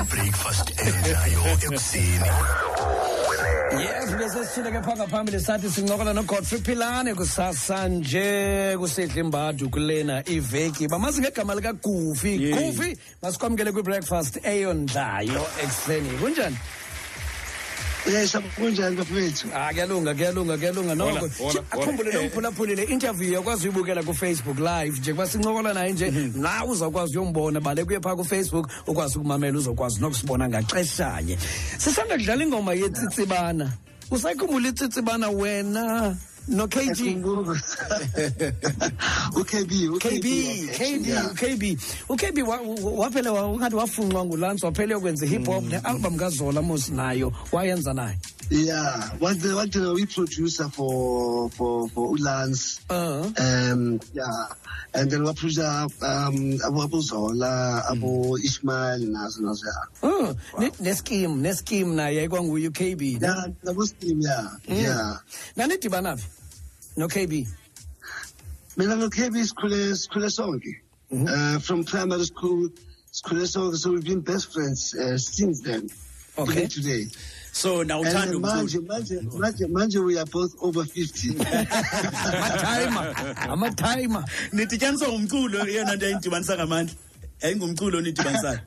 ibreakfast enjayo ekuseni. Yes besesithile ke phaa ngaphambili sathi sincokola nogodfrey philane kusasa nje kusidla imbadu kulena iveki. Bamazi ngegama likagufi gufi masikwamkele kwibreakfast eyondlayo ekuseni. Kunjani? Yes, kunjani bafethu? ah kuyalunga kuyalunga kuyalunga noko. Hola, hola, akhumbule hola. nomphulaphuli le interview yakwazi uyibukela kufacebook live nje kuba sincokola naye nje. Nawe uzawukwazi uyombona bale kuye phaa kufacebook ukwazi ukumamela uzokwazi nokusibona ngaxeshanye. Sisanda kudlala ingoma yetsitsibana. Usayikhumbula itsitsibana wena? No KB. UKB, UKB, KB, UKB. UKB waphele ungathi wafunqwa ngulance waphele ukwenza i-hip hop ne-album kaZola Mosi nayo wayenza naye. Yeah, what the what the we producer for for for Ulans. uh Um yeah. And then what producer um Abu Abu Zola, Abu Ismail nazo nazo yeah. uh, neskim neskim naye kwanguye ukb Yeah, was team, yeah. Yeah. nanidibana phi no-kb Mina no KB sikhule sikhule sonke. Uh from primary school sikhule sonke so we've been best friends uh, since then. Okay. Till today. So And nawuthanda then manje, umculo. manje, manje, manje we are both over 50. amatayima amatayima nidityaniswa ngumculo eyona nto yayinidibanisa ngamandla. Yayingumculo onidibanisayo.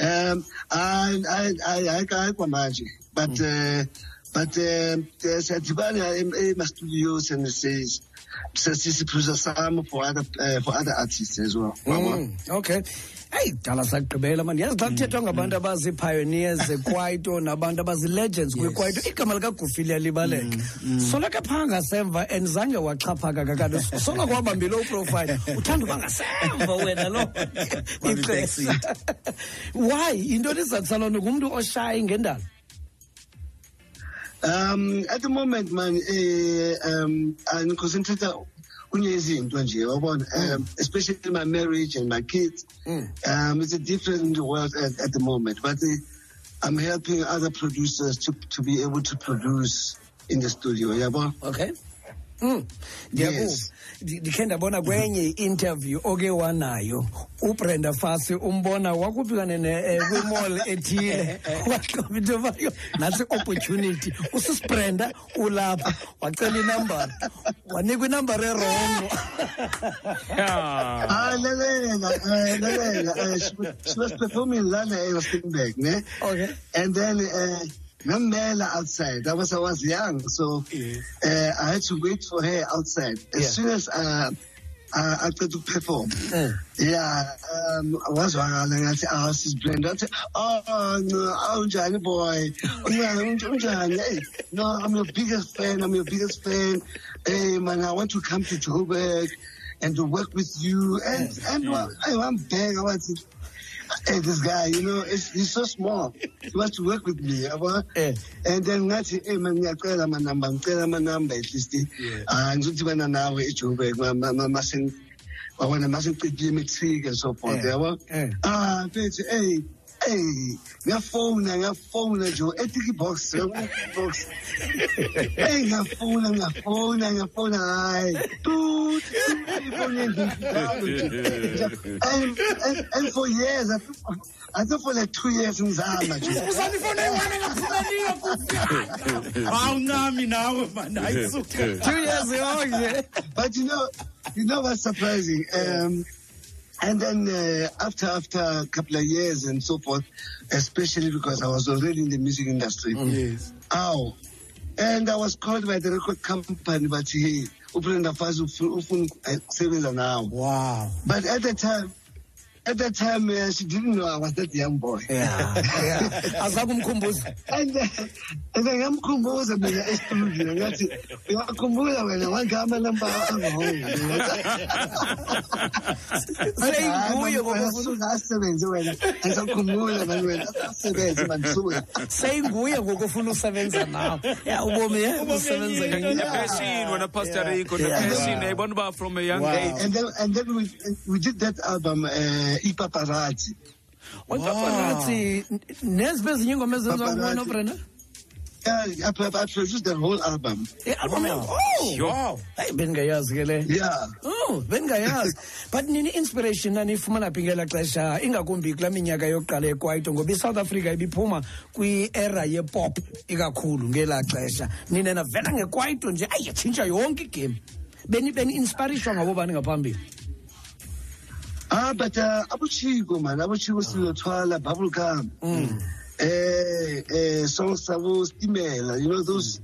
Um, I, I, I, I can't kwamanje, but, uh, but, uh, siyadibana ema studios and says, sisiphruza some for other, uh, for other artists as well. Mm, okay. Eyi dala sagqibela mani yazi xa kuthethwa ngabantu abazii-pioneers zekwaito nabantu abazi-legends kwikwaito igama likagufi liyalibaleka. Soloko phaa ngasemva and zange waxhaphaka kakade. Soloko wabambile uprofile uthanda uba ngasemva wena lo. Ixesha. Why? Yintoni izathu saloo ngumntu oshayi ngendalo Um, at the moment, man, uh, um, I'm concentrating on izinto nje wabona um, especially my marriage and my kids. Um, it's a different world at, at the moment but uh, I'm helping other producers to, to be able to produce in the studio yabo? Okay Mm, Yes. Ndikhe ndabona kwenye i-interview oke wanayo ubrenda fasi umbona wakuphi kanene um kwimall ethile waxoba into yobayo nantsi opportunity usisibrenda ulapha wacela inambara wanikwa inambara erongo Ah, uh. Uh, she, was- performing lana at ne? okay And then uh, ngamela outside. I was I was young, so uh, I had to wait for her outside. As Yeah. soon as uh, uh, I got to perform, Eh. yeah, um, I was ngathi ah sis Brenda athi oh no awunjani boy unjani unjani hey no I'm your biggest fan I'm your biggest fan hey man I want to come to Joburg and to work with you and and well, hey, I'm back I want to hey this guy you know it's, he's so small he wants to work with me yabo Eh. and then ngathi hey man ngiyacela amanamba ngicela amanamba at least ah ngizodibana nawe eJoburg mase wabona mase imatric and so forth Eh. yabo Eh. ah mfethu hey hey ngiyafona ngiyafona nje etiki box box hey ngiyafona ngiyafona ngiyafona hayi tut and, and and for years I, think- I think for like two years ngizama nje uzandifona eyi-one engapheleliyo awuncami nawe mani ayisuka two years yonke But you know, you know what's surprising? Um, and then uh, after after a couple of years and so forth, especially because I was already in the music industry. yes Ow. And I was called by the record company, but hey, uBrenda Fassie ufuna ukusebenza nawo. wow But at the time, at that time, uh, she didn't know I was that young boy. yeah. Yeah azakumkhumbuza. And uh, and then ngamkhumbuza mina estudio ngathi uyakhumbula wena wangama namba seyinguye ngokufuna asebenze wena andisakhumbula mani wena asebenze mandisuka seyinguye ngokufuna usebenza nawo ya ubomi ye usebenza enye kanye nepassion wena pastor rico Yeah. nepassion yayibona uba from a young Wow. age. And then and then we we did that album uh, ipaparazzi oyipaparazzi neziphi ezinye ingoma ezenziwa nguwe Paparazzi. nobrenda I, pro- I produced the whole album. i-album oh wow hayi bendingayazi ke le Yeah. Oh, bendingayazi. But nini inspiration nanifumana phi ngela xesha ingakumbi kula minyaka yokuqala ekwaito ngoba iSouth Africa ibiphuma kwi-era yepop ikakhulu ngela xesha. Nina navela ngekwaito nje ayi yatshintsha yonke igame. Beni beni inspirishwa ngabo bani ngaphambili. Ah, but uh, Abuchiko, man, Abuchiko still Twala, Bubblegum. Mm. Eh, eh, songs Savo Stimela, you know, those,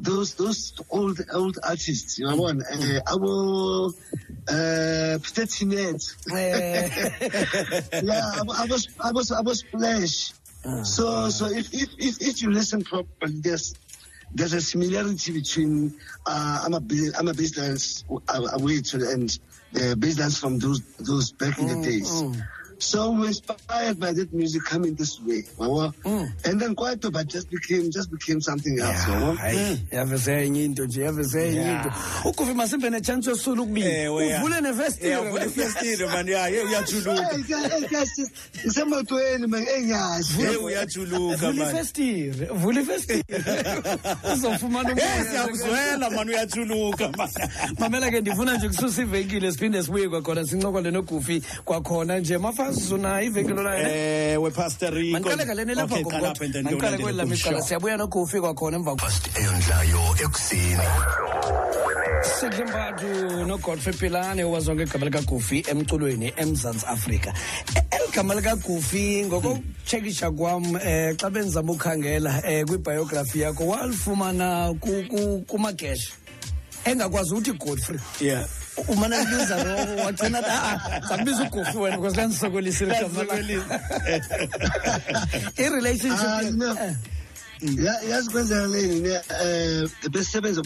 those, those old, old artists, you know, one, eh, our, uh, Petit Net. Eh, yeah, I, was, I was, I was Splash. So, so if, if, if, if you listen properly, there's, there's a similarity between, uh, I'm a, I'm a dance, uh, to and, uh, dance from those, those back in the days. So we're inspired by that music coming this way, yabo. and then quite but just became just became something else. yabo. hayi yavese enye into nje yavese enye into. Ukuvi masimbe nechance yosula ukubili. Ewe, ya. Uvule nevesti. Yeah, uvule ifestile man ya ye uyajuluka Hey, guys, hey, guys, ngisemotweni man, engazi. ye uyajuluka Vula man ifestire, vula ifestire. Uzofumana Eh umoya. siyakuzwela man uyajuluka man mamela ke ndifuna nje kususa ivenkile siphinde sibuye kwakhona sincokole nogufi kwakhona nje mafazi nazo ivekelo ewe eh, pastor Rico. Mandikalekale nilapha ngokumandiqale kwelam icala siyabuya nogofi kwakhona emva eyondlayo ekuseni. Sidle nogodfrey pilane owazonke igama likagufi emculweni emzantsi afrika. E-, eli gama likagufi ngokokutshekisha kwam um xa bendizama ukhangela eh, um kwibhayografi yakho walifumana kumagesha engakwazi uthi godfrey. Yeah. Umane libiza lo wagcina ah sakubiza ugufi wena because landisokolisile i-relationship Ah, no. eh, Ya- yazi kwenzeka leni ne eh besebenza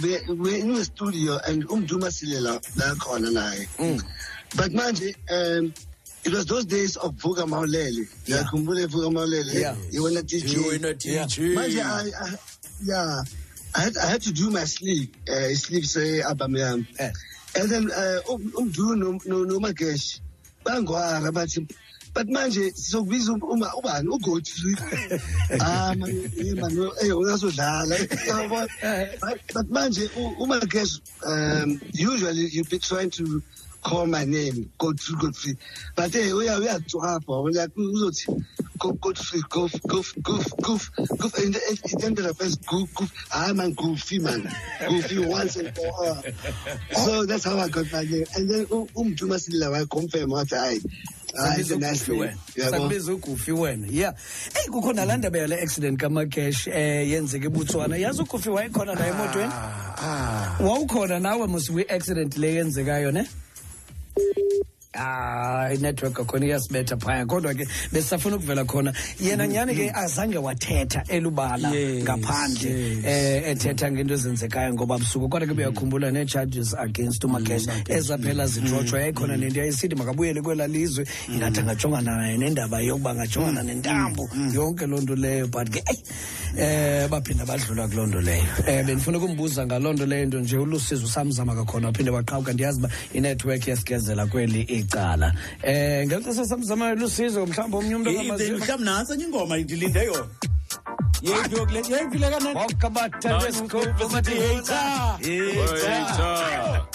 in studio and uMdu Masilela la khona naye. But manje um it was those days of Vuka Maulele. Ngiyakhumbula Vuka Maulele. Yeah. you were DJ you in a DJ manje I, I yeah. I had, I had to do my sleep uh, sleep say album yami And then uh, um- umduru no- no- nomagesh bangwara bathi but manje sizokubiza um- uma ubani? Ugodfrey ah man eh, eh uyazodlala but manje u- umagesh um usually you be trying to call my name godfrey godfrey. But eh uya uyagcwapha like uzothi go godfrey goof goof goof goof goof and ended up as goof goof I'm a goofy man. Goofy once and for all so that's how I got my name. And then um, umduma silila wayiconfirm I confirm what I. sakubiza ugufi wena. Ya eyi kukho nalaa ndaba yale accident kamakesh um yenzeka ebutswana yazi ugufi wayekhona naye emotweni? Wawukhona nawe mos kwi-accident le yenzekayo ne Ah, inetwork kakhona iyasibetha phaya. Kodwa ke besisafuna ukuvela khona. Yena nyhani ke azange wathetha elubala Yes, ngaphandle yes. eh ethetha ngento ezenzekayo ngoba busuku. Kodwa ke beyakhumbula nee-charges against umakesh ezaphela zitrotshwa yayikhona nento yayisithi makabuyele kwela lizwe. Ingathi angajongana naye nendaba yokuba angajongana nentambo. yonke loo nto leyo but ke eyi eh baphinda badlula kuloo nto leyo. Um bendifuna ukumbuza ngaloo nto leyo nto nje ulusizo samzama kakhona. Waphinde waqhawuka ndiyazi uba inethiwekhi yasigezela kweli icala um ngeli xesha samzamayo lusizo mhlawumbi omnye umntu angamaziva mhlawumbi nantsi enye ingoma ndilinde yona. Yeyiphi yokule yeyiphi le kanene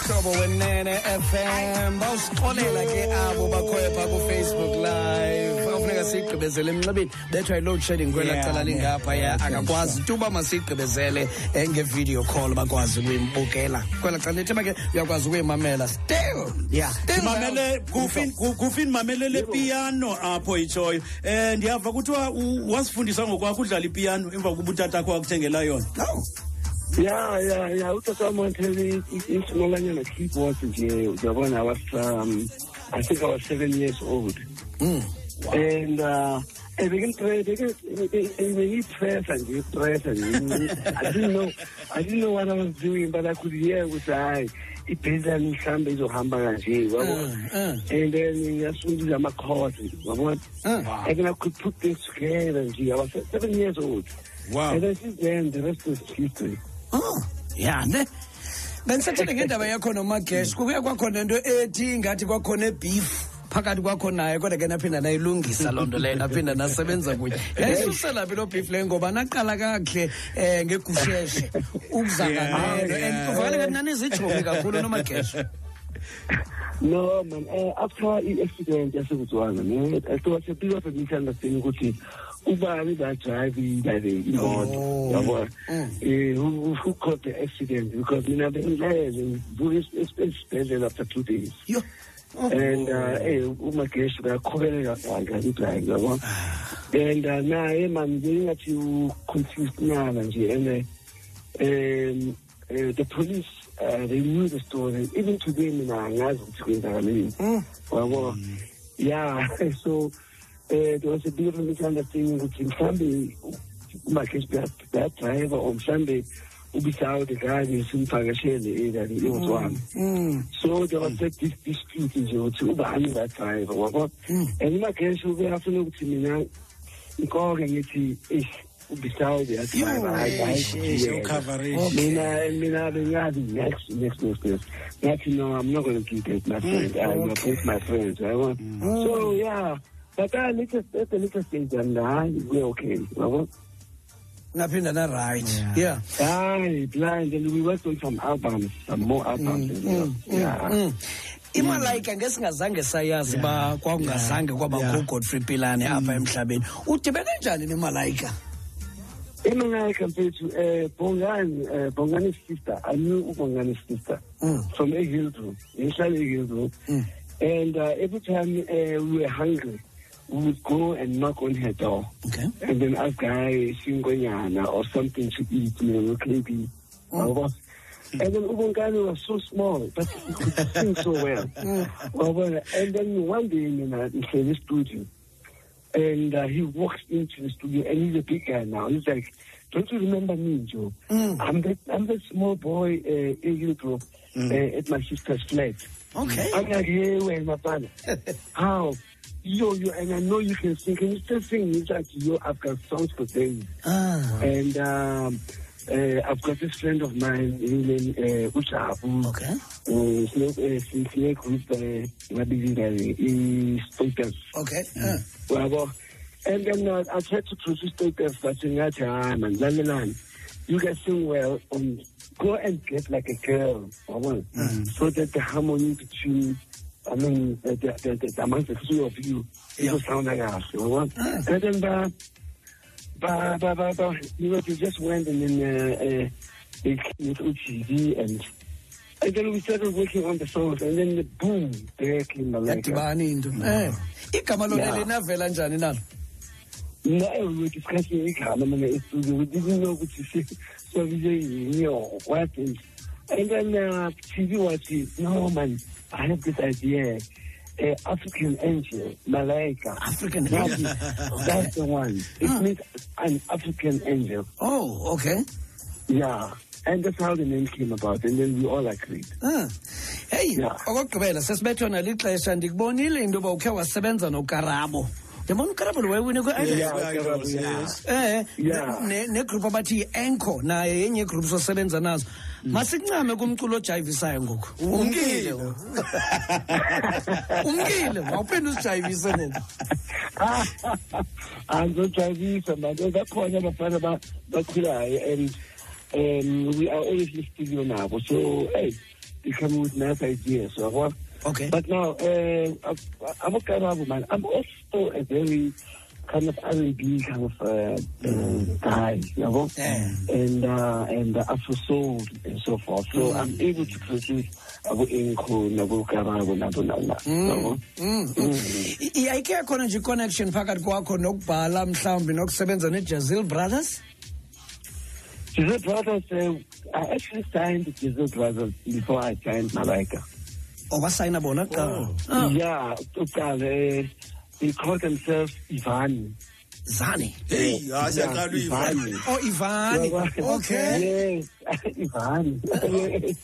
hlobo wenene fm bawusixolela ke abo bakhoyo phaa kufacebook live afuneka siyigqibezele emnxebeni. Bethwa yi-load shedding kwela Yeah, cala lingaphaya akakwazi tuba masiyigqibezele ngevideo call bakwazi ukuyimbukela. Kwela cala lithi ke uyakwazi ukuyimamela. Still still mamelele piano apho itshoyo um ndiyava kuthiwa wasifundisa ngokwakho udlala ipiano emva kokuba utatakho wakuthengela yona. Ya ya ya. Utata wami wathele isimolanyana keyboard nje. Uyabona was um i think i was seven years old and uh bengiyipressa nje ipressa nje i didn't know i didn't know what i was doing but i could hear ukuthi hayi ibhezani mhlawumbe izohamba kanje wabo uh. and then ngiyasundisa ama-chords wabona Uh. and i could put this together nje i was seven years old wow and then since then the rest is history Oh, ya ne bendisathele ngendaba yakho nomagesh kubuye kwakhona into ethi ngathi kwakhona ebeef phakathi kwakho naye kodwa ke naphinda nayilungisa loo nto leyo naphinda nasebenza kunye. Yayisusela phi loo beef leyo ngoba naqala kakuhle um ngegusheshe. Ukuzanganelo and kuvakale ngathi nanizitshomi kakhulu nomagesha no man uh, after i-accident yasekutswana ne so siyapika for misunderstanding ukuthi ubani that drive like imoto? Oh. yabo? Mm. eh who, who caused the accident? Because mina bengilele ngibuye esibhedlela after two days. Yo. And uh eh umageshi uyaqhubeleka kanga idrive yabo and uh, naye man ngingathi u-confused nyana nje and uh, um uh, the police uh, they knew the story even today mina angazi ukuthi kwenzakaleni wabo yeah so uh, there was a bit of a misunderstanding ukuthi mhlambe umageshi driver or mhlambe ubisawude kanye simvakashele ekani ewotswana Mm. so there was dis dispute nje ukuthi ubani that driver wabo. And umageshi ube afuna ukuthi mina inkoke ngithi ish ubisawude that driver hayi hayi coverage. Mina next next next next. I'm not going to keep it my friend. I'm going to put my friends yabo so yeah but uh, at the later stage and hayi we're okay yabo naphinda na-right. Yeah. Hayi blind and we worked on some albums some more albums as well yeah. Mm. imalayika ngesingazange sayazi ba kwakungazange kwabakho ugodfrey pilane apha emhlabeni. Udibene njani nemalayika Emangaika mfethu eh Bongani eh Bongani sister. I knew uBongani sister Mm. from a Hillsborough ngihlala eHillsborough Mm. and uh, every time uh, we were hungry we would go and knock on her door okay and then ask guy singonyana or something to eat you know KB Yabo? and then uBongani was so small but he could sing so well and then one day mina ngihlele studio and uh, he walks into the studio and he's a big guy now. He's like, "Don't you remember me, Joe? I'm that I'm that small boy uh, in Europe uh, at my sister's flat." okay I'm like, "Hey, where my father? How?" Yo, yo, and I know you can sing. Can you still sing? He's like, yo, I've got songs for days. ah, And um, uh, I've got this friend of mine, his name uh, Uchabu. okay Uh, Snake, uh, Snake Group, uh, Status. okay ah. Yabo. And then uh, I tried to produce status but ngathi hayi man lalelani you guys sing well and go and get like a girl yabo so that the harmony between I mean the the the, the amongst the two of you it will sound like us yabo and then ba ba ba ba you know they just went and then uh, uh, they with UTV and and then we started working on the songs and then the boom there came Malaika. yadibana into eh igama lona linavela njani nalo No, we were discussing igama. We didn't know ukuthi si- siwabize yini or what. And, and then uh, TV was, no man, I have this idea. Uh, African angel, Malaika. African angel. That's the one. It means an African angel. oh okay Yeah. And that's how the name came about. And then we all agreed. Ah. heyi Yeah. okokugqibela sesibethwa nalixesha ndikubonile into yoba ukhe wasebenza nokarabo yabona ukarabula wayewine kwe-negroup abathi yi-anco naye yenye igroup sosebenza nazo. Mm. Masincame kumculo ojayivisayo ngoku. Umkile umkile. wawuphinde usijayivise nena andizojayivisa manto bakhona abafana bakhulayo and um we are always listedio nabo so eyi they come with nice ideas so yabo. okay but now uh, I'm a Karabo man I'm also a very kind of R&B kind of uh, uh, guy yabo. Yeah. and uh, and uh, Afro soul and so forth so I'm able to produce abo Inko nabo Karabo nabo nana yabo. I- i- ayikhe yakhona nje i-connection phakathi kwakho nokubhala mhlawumbi nokusebenza nejazil brothers Giselle Brothers, uh, I actually signed Giselle Brothers before I signed Malaika. owasayina bona kuqala Ah, Yeah, Tukale, uh, they call themselves Ivan. zani heyi hayi siyaqala uyiva Ivan. oh ivani okay Yes, Ivan.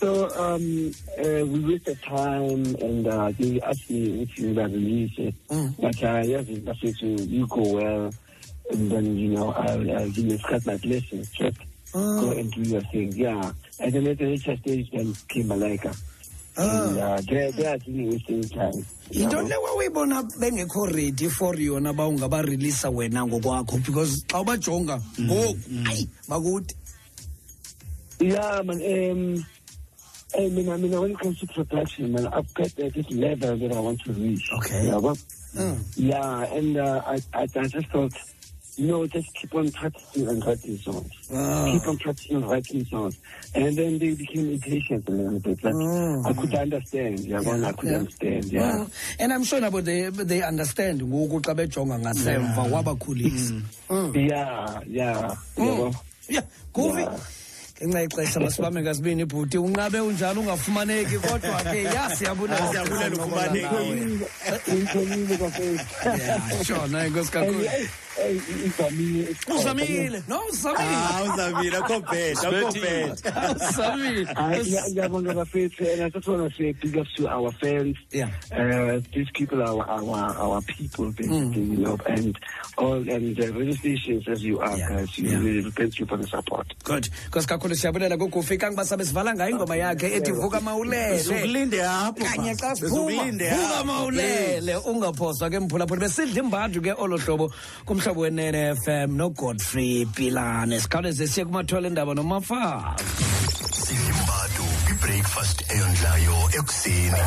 so um, uh, we wasted time and uh, they asked me if you were release it. But uh, yes, I said to you go well. And then, you know, I'll, I'll you cut my blessings. Just go and do your thing. Yeah. And then at the later stage, then came Malaika. And, uh, they, they are really wasting time. yinto le wawuyibona bengekho ready for yona ba ungabarelisa wena ngokwakho because xa ubajonga ngoku hayi bakude Yeah, man. Um, I mean, I mean, when it comes to production, man, I've got uh, this level that I want to reach. Okay. Yeah, well, Mm. yeah and uh, I, I, I just thought, know, just keep on practicing and writing songs. Ah. Keep on practicing and writing songs. And then they became impatient a little bit. Like, Mm. I could understand. Yeah, well, I could yeah. understand. Yeah. Mm. and i'm sure nabo they, they understand ngoku xa bejonga ngasemva wabakhulisa Mm. Yeah, yeah. Mm. Yeah, guvi Yeah. ngenxa ixesha masibambe ngasibini ibhuti unqabe unjani ungafumaneki kodwa ke ya siyabulela Siyabulela ufumaneke. ngiyitholile kwafethu. Ya, shona inkosi And, kakhulu hey, hey, uzamile. no uzamile. Ah, uzamile. Akho bheda uzamile. Ngiyabonga bafethu and I just want to say big ups to our fans. Yeah. Uh, these people are our our, people basically, you know, and all and the radio stations as you are Yeah. guys. You Yeah. really thank you for the support. good. Because kakhulu siyabulela kugufi. Kangoba sabe sivala ngayo ingoma yakhe ethi vuka mawulele. Ukulinde apho kanye xa siphuma. Vuka mawulele. Ungaphoswa ke mphulaphula besidla imbadu ke olo hlobo kumhlobo wenene fm nogodfrey pilane. Sikhawuleze siye kumathole endaba nomafazi siyimbadu kwibreakfast eyondlayo ekuseni